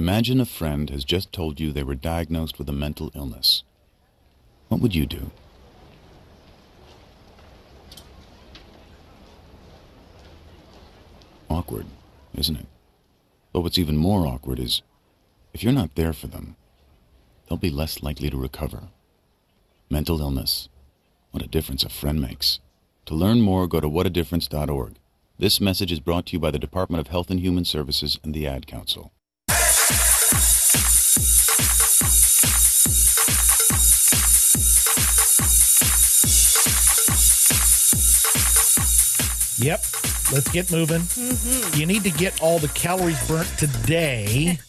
Imagine a friend has just told you they were diagnosed with a mental illness. What would you do? Awkward, isn't it? But what's even more awkward is if you're not there for them, they'll be less likely to recover. Mental illness. What a difference a friend makes. To learn more, go to whatadifference.org. This message is brought to you by the Department of Health and Human Services and the Ad Council. Yep. Let's get moving. You need to get all the calories burnt today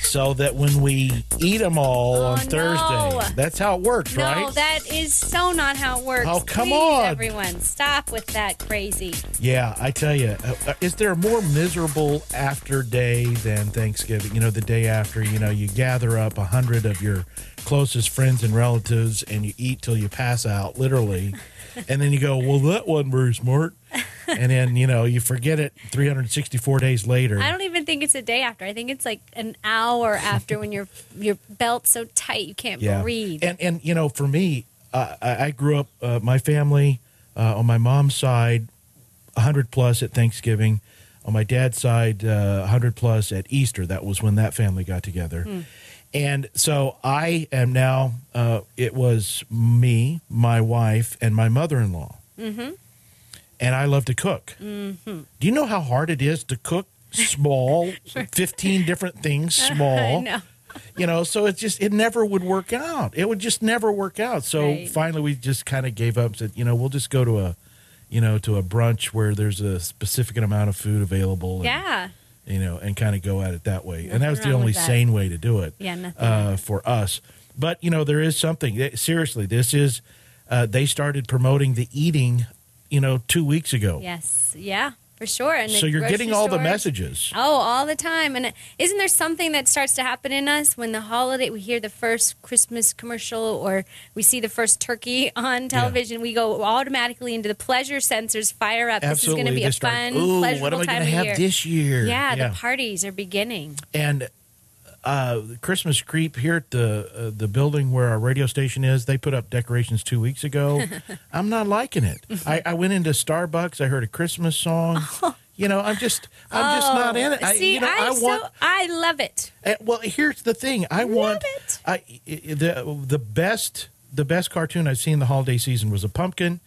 so that when we eat them all Oh, on no. Thursday, that's how it works, No, right? No, that is so not how it works. Oh, come Please, on. everyone, stop with that crazy. yeah, I tell you, uh, uh, is there a more miserable after day than Thanksgiving? You know, the day after, you know, you gather up a hundred of your closest friends and relatives and you eat till you pass out, literally. and then you go, well, that wasn't very smart. and then, you know, you forget it 364 days later. I don't even think it's a day after. I think it's like an hour after when your your belt's so tight you can't breathe. And and you know, for me, uh, I, I grew up. Uh, my family uh, on my mom's side, hundred plus at Thanksgiving. On my dad's side, uh, hundred plus at Easter. That was when that family got together. Hmm. And so I am now. Uh, it was me, my wife, and my mother-in-law. Mm-hmm. And I love to cook. Mm-hmm. Do you know how hard it is to cook small, fifteen different things small? I know. you know so it just it never would work out it would just never work out so Right. finally we just kind of gave up and said you know we'll just go to a you know to a brunch where there's a specific amount of food available and, Yeah. you know and kind of go at it that way and that was the only sane way to do it Yeah, nothing uh, for us but you know there is something eh, seriously this is uh, they started promoting the eating you know two weeks ago Yes. Yeah. For sure. And so you're getting all the messages Oh, all the time. And isn't there something that starts to happen in us when the holiday, we hear the first Christmas commercial or we see the first turkey on television? We go automatically into the pleasure sensors, fire up. absolutely This is going to be They a start, fun, Ooh, pleasurable what am i time going to have year. this year Yeah, the parties are beginning. and uh, Christmas creep here at the uh, the building where our radio station is. They put up decorations two weeks ago. I'm not liking it. I, I went into Starbucks. I heard a Christmas song. You know, I'm just I'm just not in it. I, Oh. See, you know, I, I so, want. I love it. Uh, well, here's the thing. I want it. I, I- the the best the best cartoon I've seen the holiday season was a pumpkin,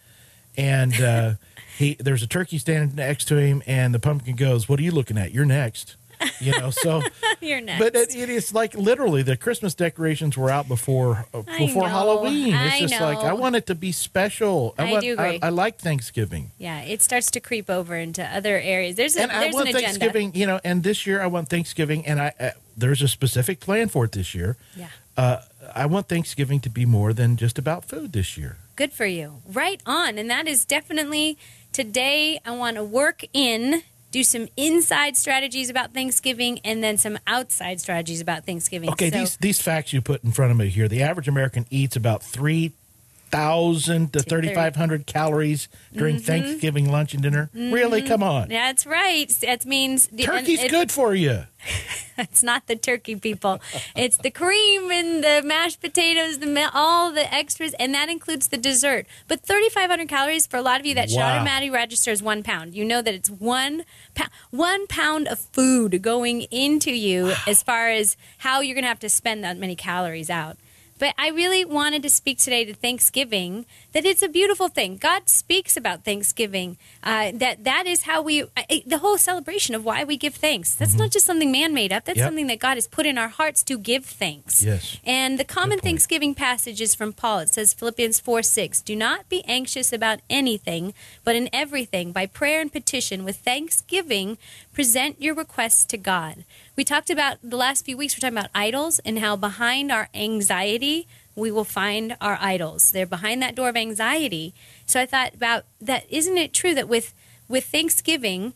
and uh, he there's a turkey standing next to him, and the pumpkin goes, "What are you looking at? You're next." You know, so You're next. but it, it is like literally the Christmas decorations were out before uh, before know, Halloween. It's I just like I want it to be special. I want, do agree. I, like Thanksgiving. yeah, it starts to creep over into other areas. There's a, and I want an agenda. Thanksgiving, you know, and this year I want Thanksgiving, and I uh, there's a specific plan for it this year. Yeah. Uh, I want Thanksgiving to be more than just about food this year. Good for you. Right on. And that is definitely today. I want to work in, do some inside strategies about Thanksgiving, and then some outside strategies about Thanksgiving. Okay, So- these these facts you put in front of me here. The average American eats about three thousand to thirty five hundred calories during Mm-hmm. Thanksgiving lunch and dinner. Really, come on. That's right. That means the, Turkey's it- good for you. It's not the turkey, people. it's the cream and the mashed potatoes, the all the extras, and that includes the dessert. But 3,500 calories for a lot of you that should Wow. automatically register as one pound. You know that it's one pound, one pound of food going into you as far as how you're going to have to spend that many calories out. But I really wanted to speak today to Thanksgiving. That it's a beautiful thing. God speaks about Thanksgiving. Uh, that that is how we I- the whole celebration of why we give thanks. That's not just something man made up. That's Yep. something that God has put in our hearts to give thanks. Yes. And the common. Thanksgiving passage is from Paul. It says Philippians 4 6. Do not be anxious about anything, but in everything, by prayer and petition, with thanksgiving, present your requests to God. We talked about the last few weeks, we're talking about idols and how behind our anxiety, we will find our idols. They're behind that door of anxiety. So I thought about that. Isn't it true that with with Thanksgiving,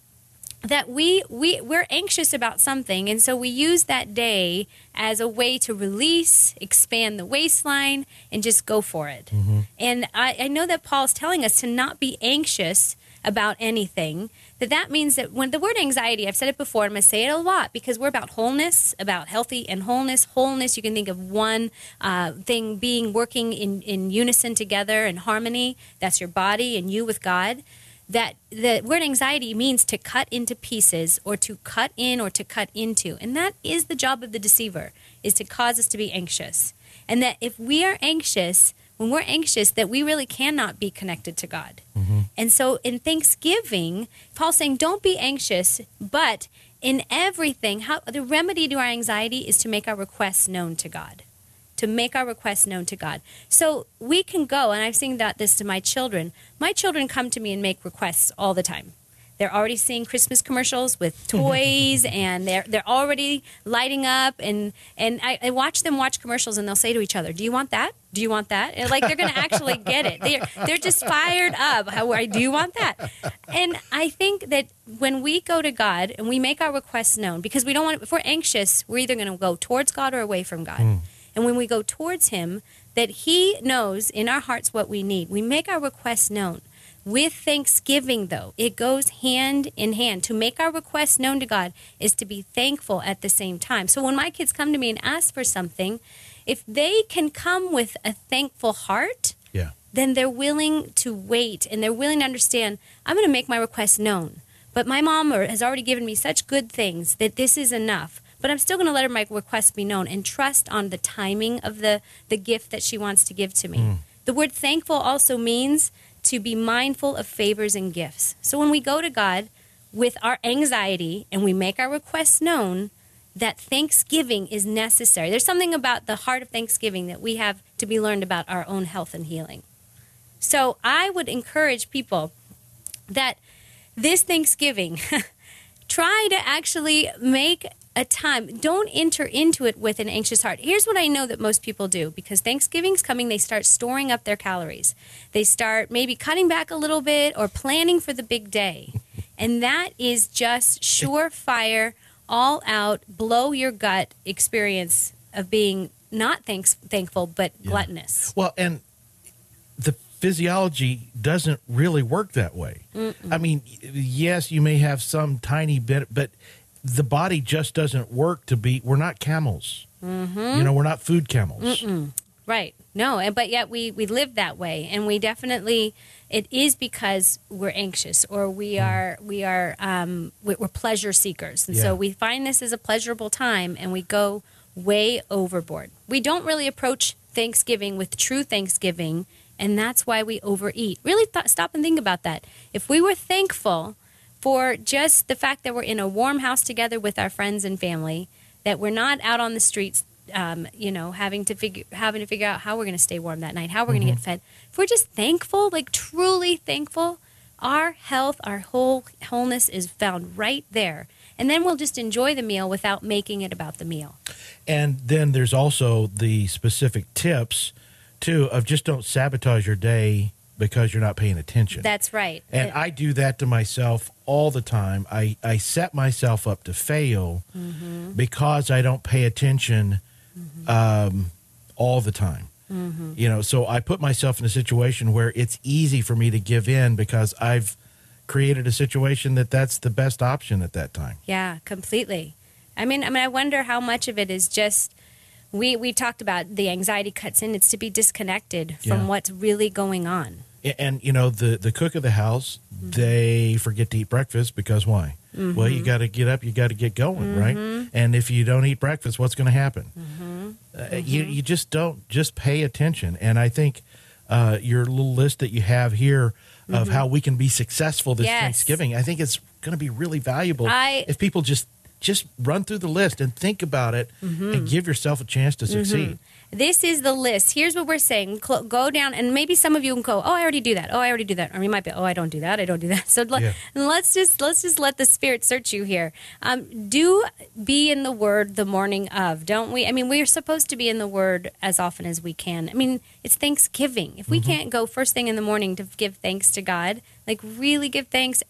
that we we we're anxious about something and so we use that day as a way to release expand the waistline and just go for it mm-hmm. and I, I know that paul's telling us to not be anxious about anything, that that means that when the word anxiety, I've said it before, I'm going to say it a lot because we're about wholeness, about healthy and wholeness. Wholeness, you can think of one uh, thing being working in, in unison together in harmony. That's your body and you with God. That the word anxiety means to cut into pieces or to cut in or to cut into. And that is the job of the deceiver, is to cause us to be anxious. And that if we are anxious, when we're anxious that we really cannot be connected to God. Mm-hmm. And so in Thanksgiving, Paul's saying, don't be anxious, but in everything, how the remedy to our anxiety is to make our requests known to God. To make our requests known to God. So we can go, and I've seen that this to my children. My children come to me and make requests all the time. They're already seeing Christmas commercials with toys, and they're they're already lighting up. And and I, I, watch them watch commercials, and they'll say to each other, "Do you want that? Do you want that?" And like they're going to actually get it. They're they're just fired up. How I do you want that? And I think that when we go to God and we make our requests known, because we don't want if we're anxious, we're either going to go towards God or away from God. Mm. And when we go towards Him, that He knows in our hearts what we need. We make our requests known. With thanksgiving, though, it goes hand in hand. To make our requests known to God is to be thankful at the same time. So when my kids come to me and ask for something, if they can come with a thankful heart, yeah. then they're willing to wait and they're willing to understand, I'm going to make my request known. But my mom has already given me such good things that this is enough. But I'm still going to let her my request be known and trust on the timing of the, the gift that she wants to give to me. Mm. The word thankful also means to be mindful of favors and gifts. So when we go to God with our anxiety and we make our requests known, that thanksgiving is necessary. There's something about the heart of thanksgiving that we have to be learned about our own health and healing. So I would encourage people that this Thanksgiving, try to actually make a time. Don't enter into it with an anxious heart. Here's what I know that most people do because Thanksgiving's coming, they start storing up their calories. They start maybe cutting back a little bit or planning for the big day. And that is just surefire, all out, blow your gut experience of being not thanks, thankful, but yeah. gluttonous. Well, and the physiology doesn't really work that way. Mm-mm. I mean, yes, you may have some tiny bit, but the body just doesn't work to be. We're not camels. Mm-hmm. You know, we're not food camels. Mm-mm. Right. No, and but yet we we live that way, and we definitely it is because we're anxious or we mm. are we are um, we're pleasure seekers, and yeah. so we find this as a pleasurable time, and we go way overboard. We don't really approach Thanksgiving with true Thanksgiving, and that's why we overeat. Really, th- stop and think about that. If we were thankful for just the fact that we're in a warm house together with our friends and family, that we're not out on the streets, um, you know, having to figure having to figure out how we're going to stay warm that night, how we're mm-hmm. going to get fed. If we're just thankful, like truly thankful, our health, our whole wholeness is found right there. And then we'll just enjoy the meal without making it about the meal. And then there's also the specific tips too of just don't sabotage your day because you're not paying attention. That's right. And it, I do that to myself all the time. I, I set myself up to fail mm-hmm. because I don't pay attention mm-hmm. um, all the time. Mm-hmm. You know, so I put myself in a situation where it's easy for me to give in because I've created a situation that that's the best option at that time. Yeah, completely. I mean, I mean, I wonder how much of it is just we we talked about the anxiety cuts in. It's to be disconnected from yeah. what's really going on and you know the the cook of the house mm-hmm. they forget to eat breakfast because why mm-hmm. well you mm-hmm. got to get up you got to get going mm-hmm. right and if you don't eat breakfast what's going to happen mm-hmm. uh, you, mm-hmm. you just don't just pay attention and i think uh, your little list that you have here of how we can be successful this yes. thanksgiving i think it's going to be really valuable I, if people just just run through the list and think about it and give yourself a chance to succeed this is the list. Here's what we're saying. Go down, and maybe some of you can go, "Oh, I already do that. Oh, I already do that." Or you might be, "Oh, I don't do that. I don't do that." So yeah. let's just let's just let the Spirit search you here. Um, do be in the Word the morning of, don't we? I mean, we are supposed to be in the Word as often as we can. I mean, it's Thanksgiving. If we mm-hmm. can't go first thing in the morning to give thanks to God, like really give thanks,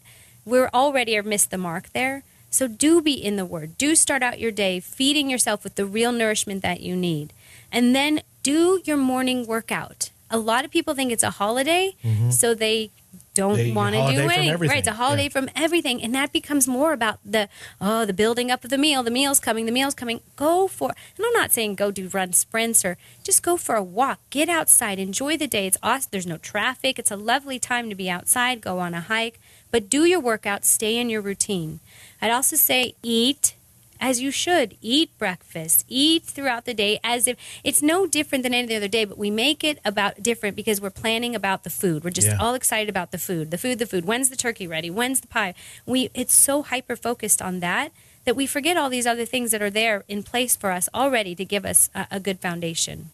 we're already missed the mark there. So do be in the Word. Do start out your day feeding yourself with the real nourishment that you need. And then do your morning workout. A lot of people think it's a holiday, mm-hmm. so they don't want to do from anything. Right, it's a holiday Yeah. from everything, and that becomes more about the oh, the building up of the meal. The meal's coming. The meal's coming. Go for. And I'm not saying go do run sprints or just go for a walk. Get outside. Enjoy the day. It's awesome. There's no traffic. It's a lovely time to be outside. Go on a hike, but do your workout. Stay in your routine. I'd also say eat as you should. Eat breakfast. Eat throughout the day as if it's no different than any other day, but we make it about different because we're planning about the food. We're just Yeah. all excited about the food. The food, the food. When's the turkey ready? When's the pie? We it's so hyper focused on that that we forget all these other things that are there in place for us already to give us a, a good foundation.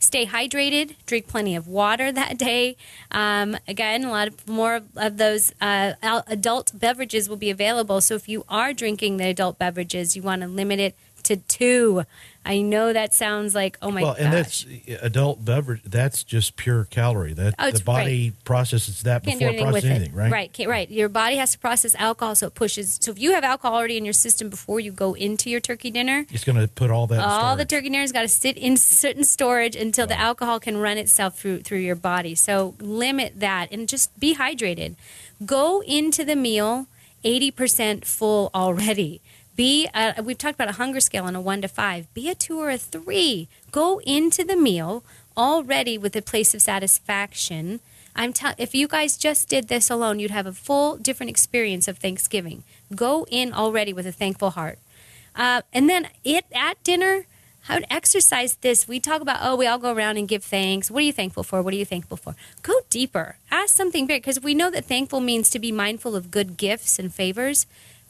Stay hydrated. Drink plenty of water that day. Um, again, a lot of more of those uh, adult beverages will be available. So if you are drinking the adult beverages, you want to limit it to two. I know that sounds like oh my well, gosh. and that's adult beverage. That's just pure calorie. That Oh, the body processes that can't before anything it. anything, right? Right, can't, right. Your body has to process alcohol, so it pushes. So if you have alcohol already in your system before you go into your turkey dinner, It's going to put all that. in all the turkey dinner's got to sit in certain storage until the alcohol can run itself through through your body. So limit that and just be hydrated. Go into the meal eighty percent full already. Be a, we've talked about a hunger scale on a one to five. Be a two or a three. Go into the meal already with a place of satisfaction. I'm tell if you guys just did this alone, you'd have a full different experience of Thanksgiving. Go in already with a thankful heart. Uh, and then it at dinner, I would exercise this. We talk about, oh, we all go around and give thanks. What are you thankful for? What are you thankful for? Go deeper. Ask something big because we know that thankful means to be mindful of good gifts and favors.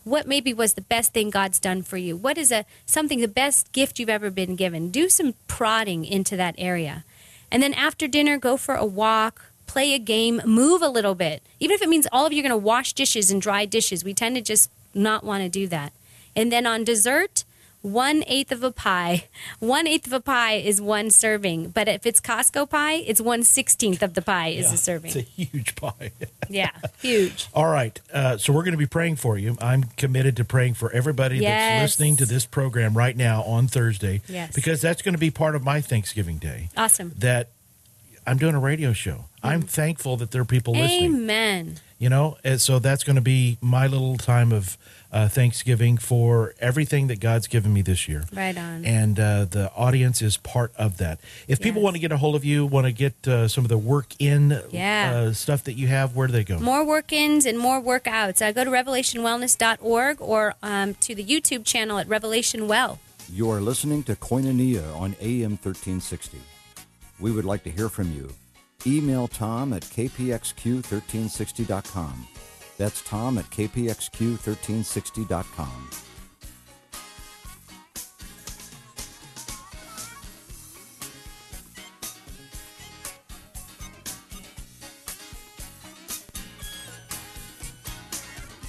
What maybe was the best thing God's done for you? What is a something the best gift you've ever been given? Do some prodding into that area. And then after dinner, go for a walk, play a game, move a little bit. Even if it means all of you are going to wash dishes and dry dishes, we tend to just not want to do that. And then on dessert, one eighth of a pie. One eighth of a pie is one serving. But if it's Costco pie, it's one sixteenth of the pie is Yeah, a serving. It's a huge pie. yeah, huge. All right. Uh, so we're going to be praying for you. I'm committed to praying for everybody Yes. that's listening to this program right now on Thursday. Yes. Because that's going to be part of my Thanksgiving day. Awesome. That I'm doing a radio show. I'm thankful that there are people listening. Amen. You know, and so that's going to be my little time of uh, Thanksgiving for everything that God's given me this year. Right on. And uh, the audience is part of that. If people want to get a hold of you, want to get uh, some of the work in Yeah. uh, stuff that you have, where do they go? More work ins and more workouts. Uh, go to revelationwellness.org or um, to the YouTube channel at Revelation Well. You are listening to Koinonia on AM 1360. We would like to hear from you. Email Tom at kpxq1360.com. That's Tom at kpxq1360.com.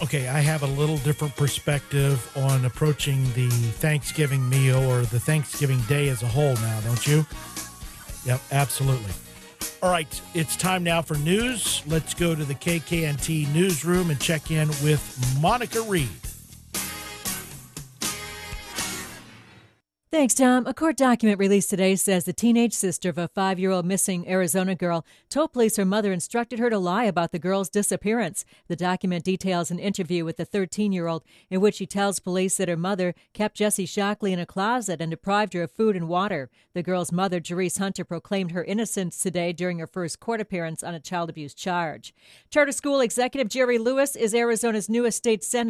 Okay, I have a little different perspective on approaching the Thanksgiving meal or the Thanksgiving day as a whole now, don't you? Yep, absolutely. All right, it's time now for news. Let's go to the KKNT newsroom and check in with Monica Reed. Thanks, Tom. A court document released today says the teenage sister of a five year old missing Arizona girl told police her mother instructed her to lie about the girl's disappearance. The document details an interview with the 13 year old in which she tells police that her mother kept Jhessye Shockley in a closet and deprived her of food and water. The girl's mother, Jerice Hunter, proclaimed her innocence today during her first court appearance on a child abuse charge. Charter school executive Jerry Lewis is Arizona's newest state senator.